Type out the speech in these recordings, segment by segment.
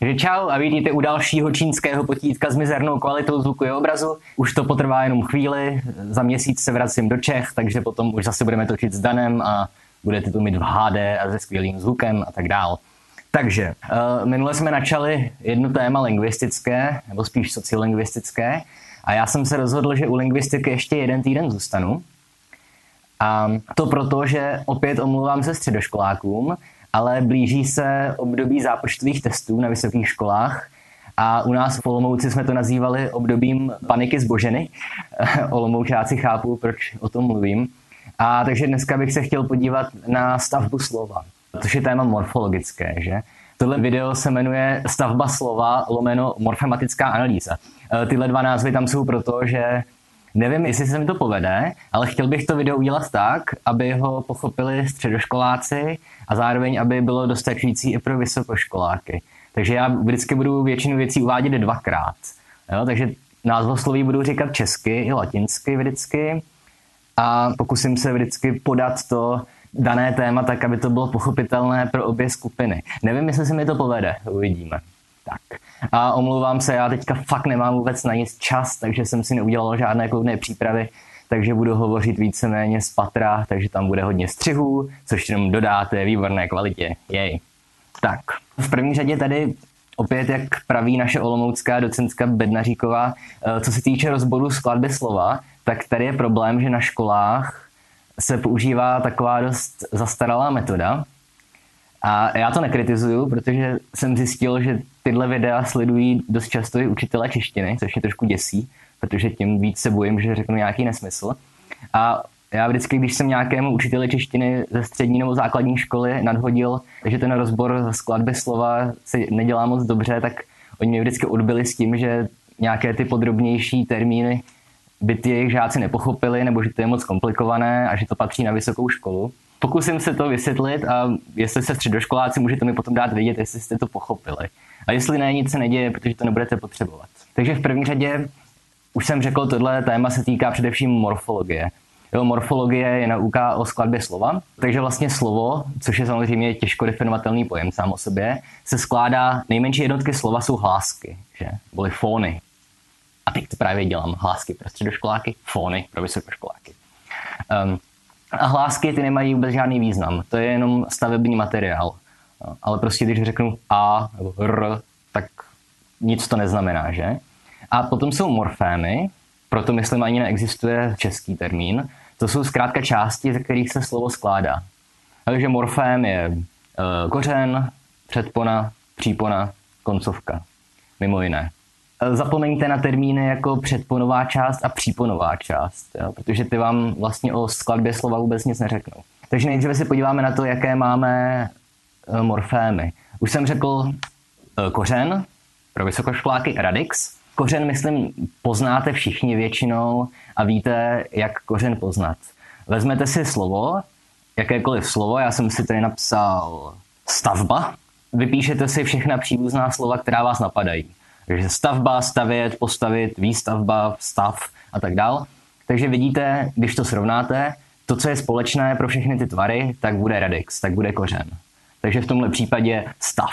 Takže čau a vidíte u dalšího čínského potítka s mizernou kvalitou zvuku a obrazu. Už to potrvá jenom chvíli, za měsíc se vracím do Čech, takže potom už zase budeme točit s Danem a budete to mít v HD a se skvělým zvukem a tak dál. Takže uh, minule jsme načali jedno téma lingvistické, nebo spíš sociolingvistické, a já jsem se rozhodl, že u lingvistiky ještě jeden týden zůstanu. A to proto, že opět omluvám se středoškolákům, ale blíží se období zápočtových testů na vysokých školách a u nás v Olomouci jsme to nazývali obdobím paniky zboženy. Olomoučáci chápou, proč o tom mluvím. A takže dneska bych se chtěl podívat na stavbu slova, což je téma morfologické, že? Tohle video se jmenuje Stavba slova lomeno morfematická analýza. E, tyhle dva názvy tam jsou proto, že Nevím, jestli se mi to povede, ale chtěl bych to video udělat tak, aby ho pochopili středoškoláci a zároveň, aby bylo dostačující i pro vysokoškoláky. Takže já vždycky budu většinu věcí uvádět dvakrát. Jo? Takže názvosloví budu říkat česky i latinsky vždycky a pokusím se vždycky podat to dané téma tak, aby to bylo pochopitelné pro obě skupiny. Nevím, jestli se mi to povede, uvidíme. Tak. A omlouvám se, já teďka fakt nemám vůbec na nic čas, takže jsem si neudělal žádné kloudné přípravy, takže budu hovořit víceméně z patra, takže tam bude hodně střihů, což jenom dodáte výborné kvalitě. Jej. Tak, v první řadě tady opět, jak praví naše olomoucká docentka Bednaříková, eh, co se týče rozboru skladby slova, tak tady je problém, že na školách se používá taková dost zastaralá metoda, a já to nekritizuju, protože jsem zjistil, že tyhle videa sledují dost často i učitele češtiny, což mě trošku děsí, protože tím víc se bojím, že řeknu nějaký nesmysl. A já vždycky, když jsem nějakému učiteli češtiny ze střední nebo základní školy nadhodil, že ten rozbor skladby slova se nedělá moc dobře, tak oni mě vždycky odbyli s tím, že nějaké ty podrobnější termíny by ty jejich žáci nepochopili, nebo že to je moc komplikované a že to patří na vysokou školu. Pokusím se to vysvětlit a jestli se středoškoláci můžete mi potom dát vědět, jestli jste to pochopili. A jestli ne, nic se neděje, protože to nebudete potřebovat. Takže v první řadě, už jsem řekl, tohle téma se týká především morfologie. Jo, morfologie je nauka o skladbě slova, takže vlastně slovo, což je samozřejmě těžko definovatelný pojem sám o sobě, se skládá, nejmenší jednotky slova jsou hlásky, že? Byly fóny. A teď to právě dělám. Hlásky pro středoškoláky, fóny pro vysokoškoláky. Um, a hlásky ty nemají vůbec žádný význam. To je jenom stavební materiál. Ale prostě když řeknu A nebo R, tak nic to neznamená, že? A potom jsou morfémy, proto myslím ani neexistuje český termín. To jsou zkrátka části, ze kterých se slovo skládá. Takže morfém je e, kořen, předpona, přípona, koncovka. Mimo jiné. Zapomeňte na termíny jako předponová část a příponová část, jo? protože ty vám vlastně o skladbě slova vůbec nic neřeknou. Takže nejdříve se podíváme na to, jaké máme e, morfémy. Už jsem řekl e, kořen pro vysokoškoláky radix. Kořen, myslím, poznáte všichni většinou a víte, jak kořen poznat. Vezmete si slovo, jakékoliv slovo, já jsem si tady napsal stavba, vypíšete si všechna příbuzná slova, která vás napadají. Takže stavba, stavět, postavit, výstavba, stav a tak dál. Takže vidíte, když to srovnáte, to, co je společné pro všechny ty tvary, tak bude radix, tak bude kořen. Takže v tomhle případě stav.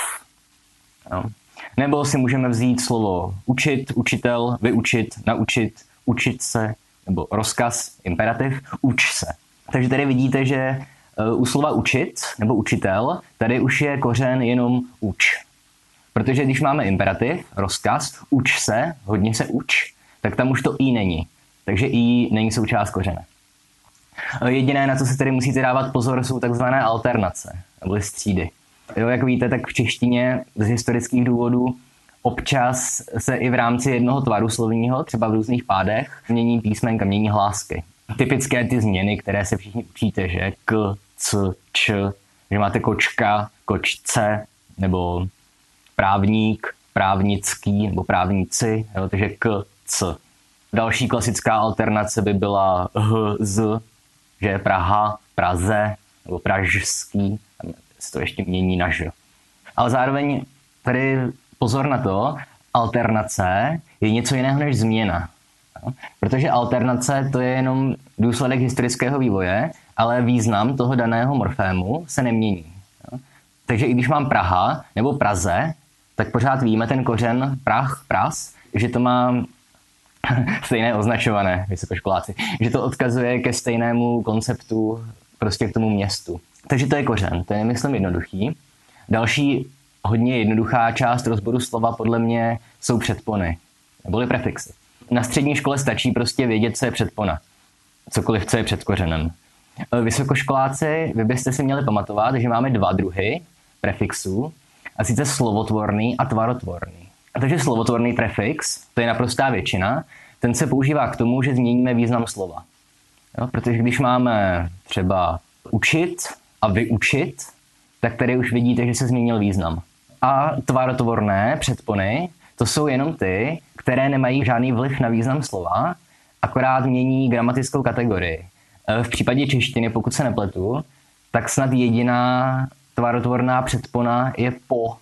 No. Nebo si můžeme vzít slovo učit, učitel, vyučit, naučit, učit se, nebo rozkaz, imperativ, uč se. Takže tady vidíte, že e, u slova učit nebo učitel, tady už je kořen jenom uč. Protože když máme imperativ, rozkaz, uč se, hodně se uč, tak tam už to i není. Takže i není součást kořene. Jediné, na co se tedy musíte dávat pozor, jsou takzvané alternace, nebo střídy. Jo, jak víte, tak v češtině z historických důvodů občas se i v rámci jednoho tvaru slovního, třeba v různých pádech, mění písmenka, mění hlásky. Typické ty změny, které se všichni učíte, že k, c, č, že máte kočka, kočce, nebo právník, právnický nebo právníci, jo, takže k, c. Další klasická alternace by byla h, z, že je Praha, Praze nebo pražský, se to ještě mění na ž. Ale zároveň tady pozor na to, alternace je něco jiného než změna. Protože alternace to je jenom důsledek historického vývoje, ale význam toho daného morfému se nemění. Takže i když mám Praha nebo Praze, tak pořád víme ten kořen prach, pras, že to má stejné označované vysokoškoláci, že to odkazuje ke stejnému konceptu, prostě k tomu městu. Takže to je kořen, to je, myslím, jednoduchý. Další hodně jednoduchá část rozboru slova podle mě jsou předpony, neboli prefixy. Na střední škole stačí prostě vědět, co je předpona. Cokoliv, co je před kořenem. Vysokoškoláci, vy byste si měli pamatovat, že máme dva druhy prefixů, a sice slovotvorný a tvarotvorný. A takže slovotvorný prefix, to je naprostá většina, ten se používá k tomu, že změníme význam slova. Jo, protože když máme třeba učit a vyučit, tak tady už vidíte, že se změnil význam. A tvarotvorné předpony, to jsou jenom ty, které nemají žádný vliv na význam slova, akorát mění gramatickou kategorii. E, v případě češtiny, pokud se nepletu, tak snad jediná tvarotvorná předpona je po.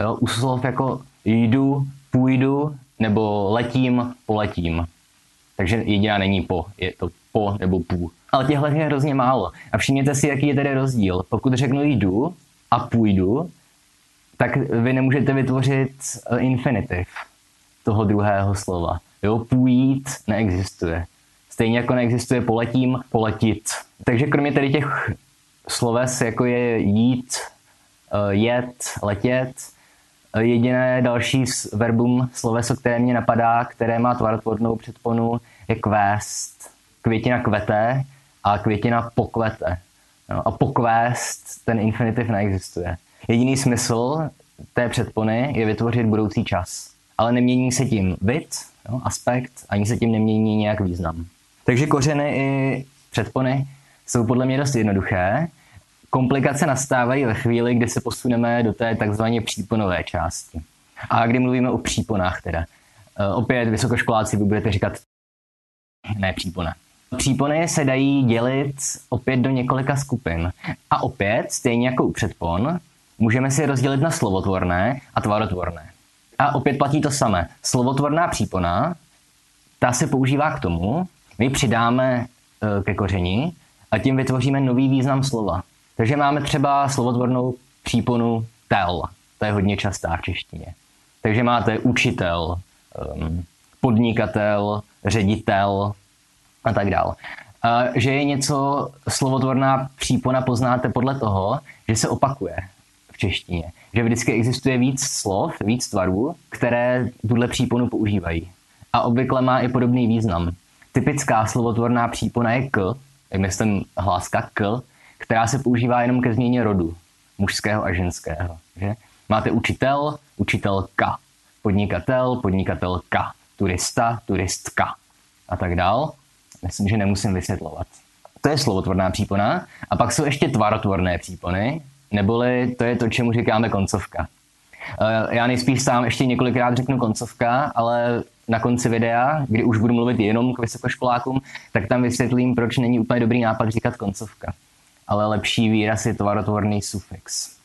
Jo, u slov jako jdu, půjdu, nebo letím, poletím. Takže jediná není po, je to po nebo pů. Ale těchto je hrozně málo. A všimněte si, jaký je tedy rozdíl. Pokud řeknu jdu a půjdu, tak vy nemůžete vytvořit infinitiv toho druhého slova. Jo, půjít neexistuje. Stejně jako neexistuje poletím, poletit. Takže kromě tady těch sloves, jako je jít, eh, jet, letět, eh, jediné další verbum sloveso, které mě napadá, které má tvarotvornou předponu, je kvést. Květina kvete a květina pokvete. No, a pokvést, ten infinitiv neexistuje. Jediný smysl té předpony je vytvořit budoucí čas. Ale nemění se tím vid, no, aspekt, ani se tím nemění nějak význam. Takže kořeny i předpony jsou podle mě dost jednoduché. Komplikace nastávají ve chvíli, kdy se posuneme do té takzvaně příponové části. A kdy mluvíme o příponách teda. E, opět vysokoškoláci vy budete říkat ne přípona. Přípony se dají dělit opět do několika skupin. A opět, stejně jako u předpon, můžeme si rozdělit na slovotvorné a tvarotvorné. A opět platí to samé. Slovotvorná přípona, ta se používá k tomu, my přidáme e, ke koření a tím vytvoříme nový význam slova. Takže máme třeba slovotvornou příponu tel. To je hodně častá v češtině. Takže máte učitel, um, podnikatel, ředitel a tak dále. A že je něco slovotvorná přípona poznáte podle toho, že se opakuje v češtině. Že vždycky existuje víc slov, víc tvarů, které tuhle příponu používají. A obvykle má i podobný význam. Typická slovotvorná přípona je k, jak myslím hláska k, která se používá jenom ke změně rodu, mužského a ženského. Že? Máte učitel, učitelka, podnikatel, podnikatelka, turista, turistka a tak dál. Myslím, že nemusím vysvětlovat. To je slovotvorná přípona. A pak jsou ještě tvarotvorné přípony, neboli to je to, čemu říkáme koncovka. Eh, já nejspíš sám ještě několikrát řeknu koncovka, ale na konci videa, kdy už budu mluvit jenom k vysokoškolákům, tak tam vysvětlím, proč není úplně dobrý nápad říkat koncovka ale lepší výraz je tvarotvorný sufix.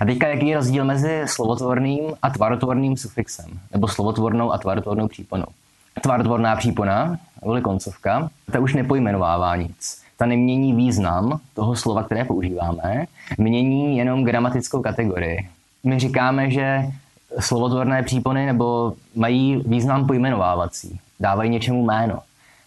A teďka jaký je rozdíl mezi slovotvorným a tvarotvorným sufixem, nebo slovotvornou a tvarotvornou příponou. Tvarotvorná přípona, nebo koncovka, ta už nepojmenovává nic. Ta nemění význam toho slova, které používáme, mění jenom gramatickou kategorii. My říkáme, že slovotvorné přípony nebo mají význam pojmenovávací, dávají něčemu jméno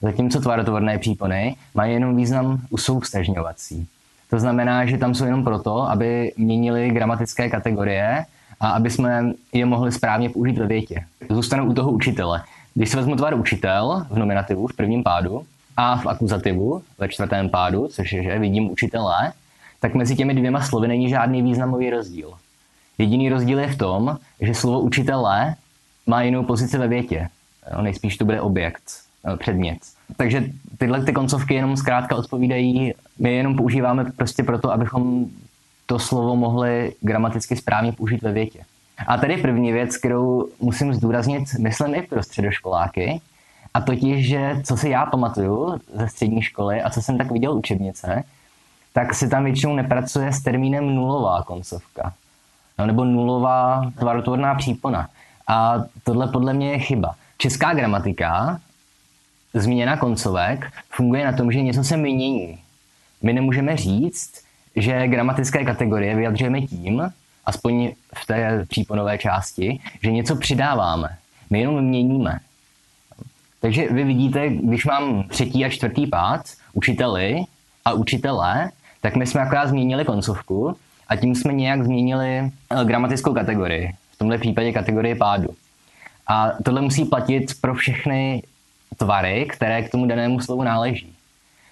zatímco tvarotvorné přípony mají jenom význam usouvstažňovací. To znamená, že tam jsou jenom proto, aby měnili gramatické kategorie a aby jsme je mohli správně použít ve větě. Zůstanu u toho učitele. Když se vezmu tvar učitel v nominativu v prvním pádu a v akuzativu ve čtvrtém pádu, což je, že vidím učitele, tak mezi těmi dvěma slovy není žádný významový rozdíl. Jediný rozdíl je v tom, že slovo učitele má jinou pozici ve větě. No, nejspíš to bude objekt, eh, předmět. Takže tyhle ty koncovky jenom zkrátka odpovídají, my je jenom používáme prostě proto, abychom to slovo mohli gramaticky správně použít ve větě. A tady první věc, kterou musím zdůraznit, myslím i pro středoškoláky, a totiž, že co si já pamatuju ze střední školy a co jsem tak viděl učebnice, tak si tam většinou nepracuje s termínem nulová koncovka. Nebo nulová tvarotvorná přípona. A tohle podle mě je chyba. Česká gramatika změna koncovek funguje na tom, že něco se mění. My nemůžeme říct, že gramatické kategorie vyjadřujeme tím, aspoň v té příponové části, že něco přidáváme. My jenom měníme. Takže vy vidíte, když mám třetí a čtvrtý pád, učiteli a učitele, tak my jsme akorát změnili koncovku a tím jsme nějak změnili eh, gramatickou kategorii. V tomhle případě kategorii pádu. A tohle musí platit pro všechny tvary, které k tomu danému slovu náleží.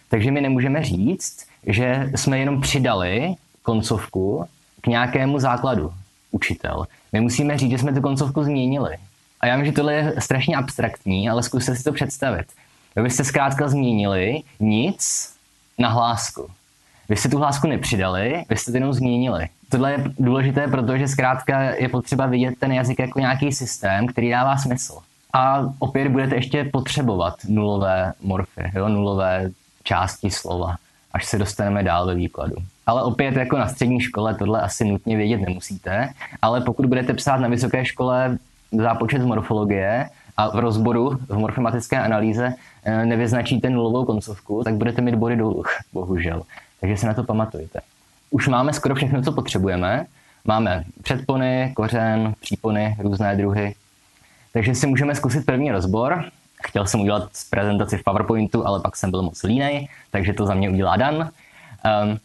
Takže my nemůžeme říct, že jsme jenom přidali koncovku k nějakému základu, učitel. My musíme říct, že jsme tu koncovku změnili. A já vím, že tohle je strašně abstraktní, ale zkuste si to představit. Vy byste zkrátka změnili nic na hlásku. Vy jste tu hlásku nepřidali, vy jste to jenom změnili. Tohle je důležité, protože zkrátka je potřeba vidět ten jazyk jako nějaký systém, který dává smysl. A opět budete ještě potřebovat nulové morfy, jo, nulové části slova, až se dostaneme dál ve výkladu. Ale opět jako na střední škole tohle asi nutně vědět nemusíte, ale pokud budete psát na vysoké škole zápočet z morfologie a v rozboru v morfematické analýze eh, nevyznačíte nulovou koncovku, tak budete mít body dolů, bohužel. Takže si na to pamatujte. Už máme skoro všechno, co potřebujeme. Máme předpony, kořen, přípony, různé druhy. Takže si můžeme zkusit první rozbor. Chtěl jsem udělat prezentaci v PowerPointu, ale pak jsem byl moc línej, takže to za mě udělá Dan. Um,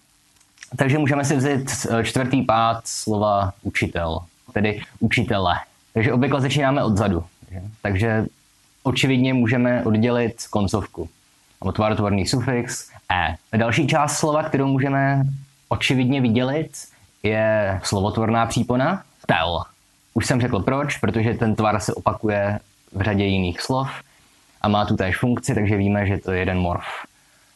takže můžeme si vzít eh, čtvrtý pád slova učitel, tedy učitele. Takže obvykle začínáme odzadu. Takže očividně můžeme oddělit koncovku. Mám tvarotvorný sufix e. Další část slova, kterou můžeme očividně vydělit, je slovotvorná přípona tel. Už jsem řekl proč, protože ten tvar se opakuje v řadě jiných slov a má tu též funkci, takže víme, že to je jeden morf,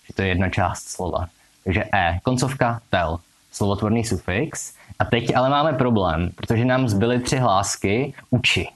že to je jedna část slova. Takže e, koncovka, tel, slovotvorný sufix. A teď ale máme problém, protože nám zbyly tři hlásky uči.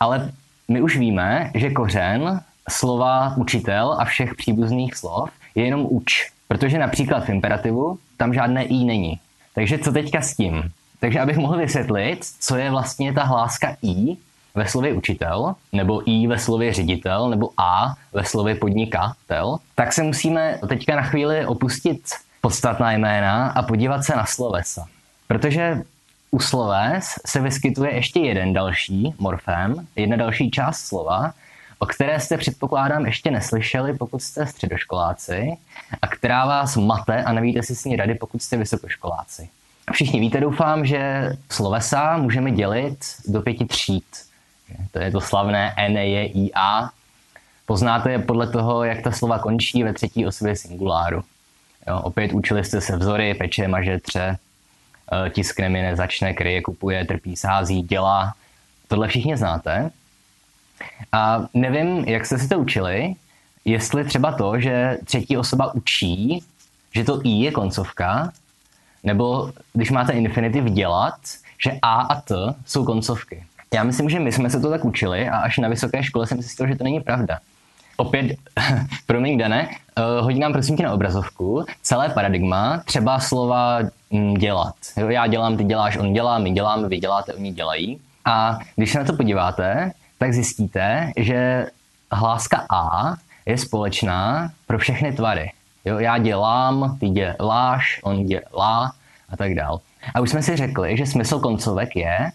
Ale my už víme, že kořen slova učitel a všech příbuzných slov je jenom uč. Protože například v imperativu tam žádné i není. Takže co teďka s tím? Takže abych mohl vysvětlit, co je vlastně ta hláska i ve slově učitel, nebo i ve slově ředitel, nebo a ve slově podnikatel, tak se musíme teďka na chvíli opustit podstatná jména a podívat se na slovesa. Protože u sloves se vyskytuje ještě jeden další morfém, jedna další část slova, o které jste předpokládám ještě neslyšeli, pokud jste středoškoláci, a která vás mate a nevíte si s ní rady, pokud jste vysokoškoláci. Všichni víte, doufám, že slovesa můžeme dělit do pěti tříd. To je to slavné N, E, I, A. Poznáte je podle toho, jak ta slova končí ve třetí osobě singuláru. Jo, opět učili jste se vzory, peče, maže, tře, eh, tiskne, mine, začne, kryje, kupuje, trpí, sází, dělá. Tohle všichni znáte. A nevím, jak jste si to učili, jestli třeba to, že třetí osoba učí, že to i je koncovka, nebo když máte infinitiv dělat, že a a t jsou koncovky. Já myslím, že my jsme se to tak učili a až na vysoké škole jsem zjistil, že to není pravda. Opět, promiň Dane, uh, hodí nám prosím tě na obrazovku celé paradigma, třeba slova mm, dělat. Já dělám, ty děláš, on dělá, my děláme, vy děláte, oni dělají. A když se na to podíváte, tak zjistíte, že hláska A je společná pro všechny tvary. Jo, já dělám, ty děláš, on dělá a tak dál. A už jsme si řekli, že smysl koncovek je,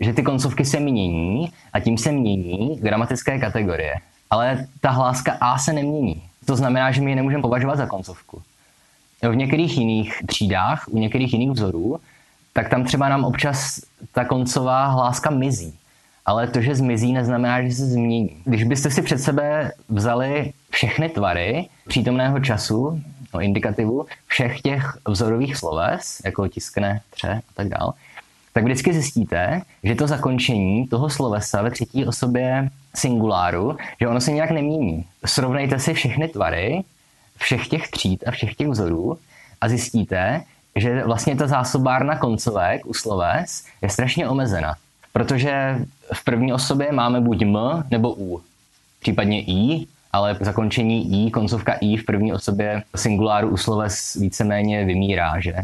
že ty koncovky se mění a tím se mění gramatické kategorie. Ale ta hláska A se nemění. To znamená, že my ji nemůžeme považovat za koncovku. V některých jiných třídách, u některých jiných vzorů, tak tam třeba nám občas ta koncová hláska mizí. Ale to, že zmizí, neznamená, že se změní. Když byste si před sebe vzali všechny tvary přítomného času, no indikativu, všech těch vzorových sloves, jako tiskne, tře a tak dále, tak vždycky zjistíte, že to zakončení toho slovesa ve třetí osobě singuláru, že ono se nějak nemění. Srovnejte si všechny tvary, všech těch tříd a všech těch vzorů a zjistíte, že vlastně ta zásobárna koncovek u sloves je strašně omezena. Protože v první osobě máme buď m nebo u, případně i, ale zakončení i, koncovka i v první osobě singuláru u sloves víceméně vymírá, že?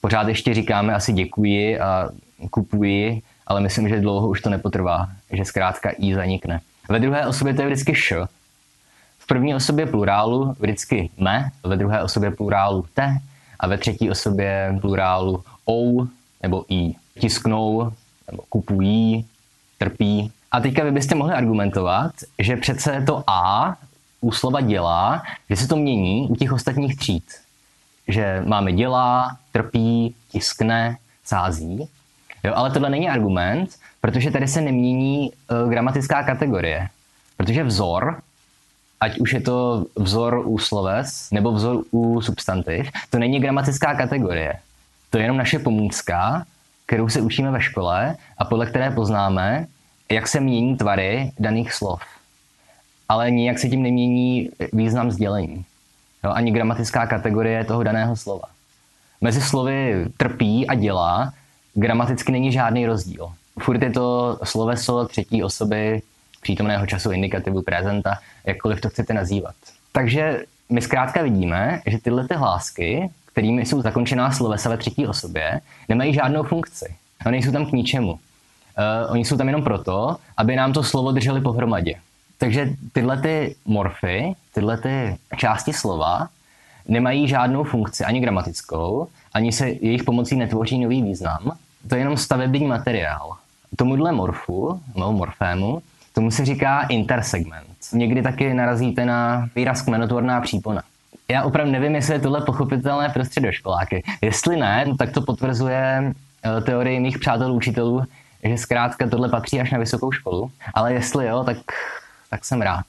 Pořád ještě říkáme asi děkuji a kupuji, ale myslím, že dlouho už to nepotrvá, že zkrátka i zanikne. Ve druhé osobě to je vždycky š. V první osobě plurálu vždycky me, ve druhé osobě plurálu te a ve třetí osobě plurálu ou nebo i. Tisknou, nebo kupují, trpí. A teďka vy byste mohli argumentovat, že přece to A u slova dělá, že se to mění u těch ostatních tříd. Že máme dělá, trpí, tiskne, sází. Jo, ale tohle není argument, protože tady se nemění uh, gramatická kategorie. Protože vzor, ať už je to vzor u sloves nebo vzor u substantiv, to není gramatická kategorie. To je jenom naše pomůcka, kterou se učíme ve škole a podle které poznáme, jak se mění tvary daných slov. Ale nijak se tím nemění význam sdělení. Jo, ani gramatická kategorie toho daného slova. Mezi slovy trpí a dělá gramaticky není žádný rozdíl. Furt je to sloveso třetí osoby přítomného času, indikativu, prezenta, jakkoliv to chcete nazývat. Takže my zkrátka vidíme, že tyhle ty hlásky, kterými jsou zakončená slovesa ve třetí osobě, nemají žádnou funkci. A nejsou tam k ničemu. Uh, oni jsou tam jenom proto, aby nám to slovo drželi pohromadě. Takže tyhle ty morfy, tyhle ty části slova nemají žádnou funkci ani gramatickou, ani se jejich pomocí netvoří nový význam. To je jenom stavební materiál. Tomuhle morfu, nebo morfému, tomu se říká intersegment. Někdy taky narazíte na výraz kmenotvorná přípona. Já opravdu nevím, jestli je tohle pochopitelné pro středoškoláky. Jestli ne, tak to potvrzuje eh, teorie mých přátelů učitelů, že zkrátka tohle patří až na vysokou školu. Ale jestli jo, tak, tak jsem rád.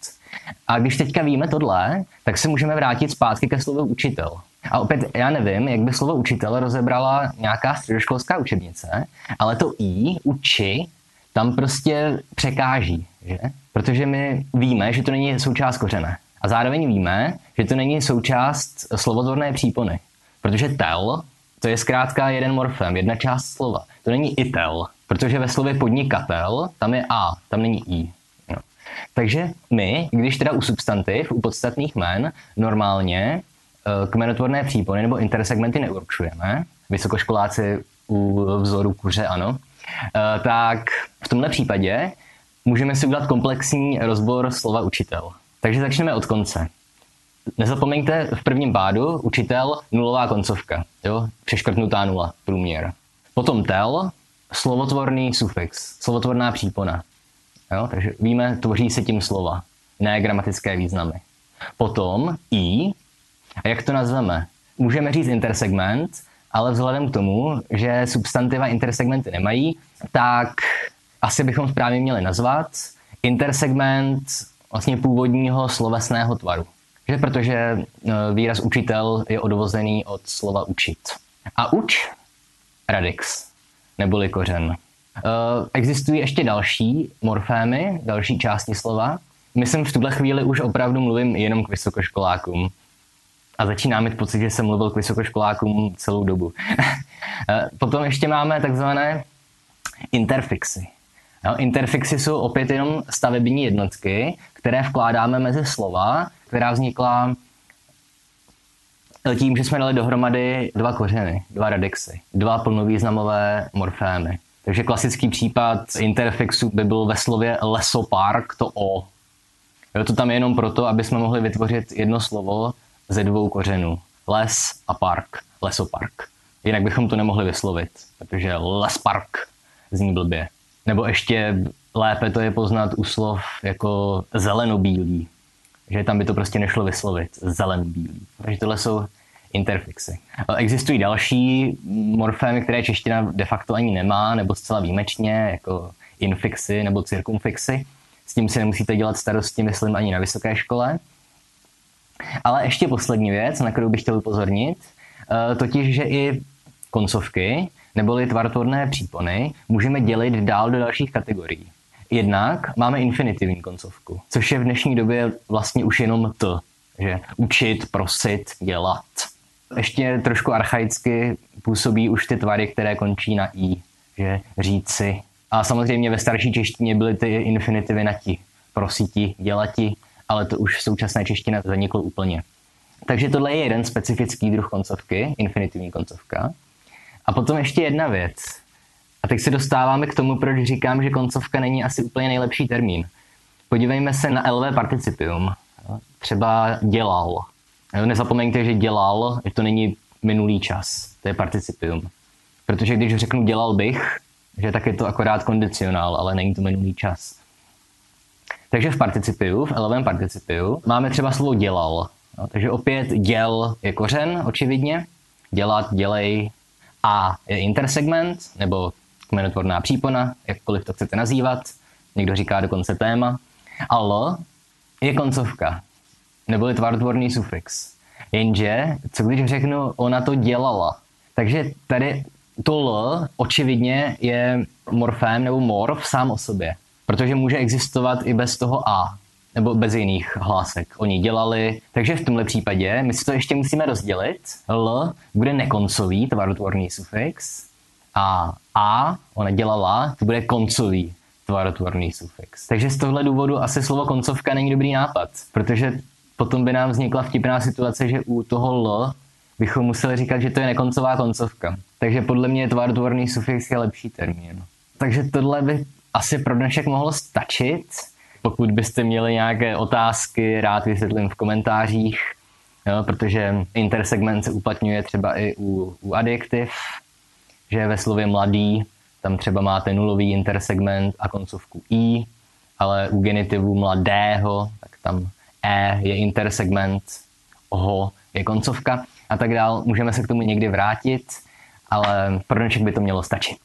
A když teďka víme tohle, tak se můžeme vrátit zpátky ke slovu učitel. A opět, já nevím, jak by slovo učitel rozebrala nějaká středoškolská učebnice, ale to i, uči, tam prostě překáží, že? Protože my víme, že to není součást kořene. A zároveň víme, že to není součást slovodvorné přípony. Protože tel, to je zkrátka jeden morfem, jedna část slova. To není i tel, protože ve slově podnikatel tam je a, tam není i. No. Takže my, když teda u substantiv, u podstatných jmen, normálně eh, kmenotvorné přípony nebo intersegmenty neurčujeme, vysokoškoláci u vzoru kuře ano, eh, tak v tomhle případě můžeme si udělat komplexní rozbor slova učitel. Takže začneme od konce. Nezapomeňte v prvním pádu učitel nulová koncovka, jo? přeškrtnutá nula, průměr. Potom tel, slovotvorný sufix, slovotvorná přípona. Jo? Takže víme, tvoří se tím slova, ne gramatické významy. Potom i, a jak to nazveme? Můžeme říct intersegment, ale vzhledem k tomu, že substantiva intersegmenty nemají, tak asi bychom správně měli nazvat intersegment vlastně původního slovesného tvaru. Že protože e, výraz učitel je odvozený od slova učit. A uč, radix, neboli kořen. E, existují ještě další morfémy, další části slova. Myslím, v tuhle chvíli už opravdu mluvím jenom k vysokoškolákům. A začíná mít pocit, že jsem mluvil k vysokoškolákům celou dobu. E, potom ještě máme takzvané interfixy. Jo, interfixy jsou opět jenom stavební jednotky, které vkládáme mezi slova, která vznikla tím, že jsme dali dohromady dva kořeny, dva radixy, dva plnovýznamové morfémy. Takže klasický případ interfixu by byl ve slově lesopark, to o. Jo, to tam je jenom proto, aby jsme mohli vytvořit jedno slovo ze dvou kořenů. Les a park, lesopark. Jinak bychom to nemohli vyslovit, protože lespark zní blbě. Nebo ještě lépe to je poznat u slov jako zelenobílý, že tam by to prostě nešlo vyslovit, zelenobílý. Takže tohle jsou interfixy. Existují další morfémy, které čeština de facto ani nemá, nebo zcela výjimečně, jako infixy nebo cirkumfixy. S tím si nemusíte dělat starosti, myslím, ani na vysoké škole. Ale ještě poslední věc, na kterou bych chtěl upozornit, eh, totiž, že i koncovky neboli tvarotvorné přípony můžeme dělit dál do dalších kategorií. Jednak máme infinitivní koncovku, což je v dnešní době vlastně už jenom to, že učit, prosit, dělat. Ještě trošku archaicky působí už ty tvary, které končí na i, že říci. A samozřejmě ve starší češtině byly ty infinitivy na ti, prositi, dělati, ale to už v současné češtině zaniklo úplně. Takže tohle je jeden specifický druh koncovky, infinitivní koncovka. A potom ještě jedna věc. A teď se dostáváme k tomu, proč říkám, že koncovka není asi úplně nejlepší termín. Podívejme se na LV participium. Třeba dělal. Nezapomeňte, že dělal, že to není minulý čas. To je participium. Protože když řeknu dělal bych, že tak je to akorát kondicionál, ale není to minulý čas. Takže v participiu, v elevém participiu, máme třeba slovo dělal. Takže opět děl je kořen, očividně. Dělat, dělej. A je intersegment, nebo kmenotvorná přípona, jakkoliv to chcete nazývat. Někdo říká dokonce téma. A L je koncovka, neboli tvarotvorný sufix. Jenže, co když řeknu, ona to dělala. Takže tady to L očividně je morfém nebo morf sám o sobě, protože může existovat i bez toho A nebo bez jiných hlásek. Oni dělali, takže v tomhle případě my si to ještě musíme rozdělit. L bude nekoncový tvarotvorný sufix a A, ona dělala, to bude koncový tvarotvorný sufix. Takže z tohle důvodu asi slovo koncovka není dobrý nápad, protože potom by nám vznikla vtipná situace, že u toho L bychom museli říkat, že to je nekoncová koncovka. Takže podle mě tvarotvorný sufix je lepší termín. Takže tohle by asi pro dnešek mohlo stačit. Pokud byste měli nějaké otázky, rád vysvětlím v komentářích, jo, protože intersegment se uplatňuje třeba i u, u adjektiv, že ve slově mladý tam třeba máte nulový intersegment a koncovku i, ale u genitivu mladého, tak tam e je intersegment, ho je koncovka a tak dál. Můžeme se k tomu někdy vrátit, ale pro dnešek by to mělo stačit.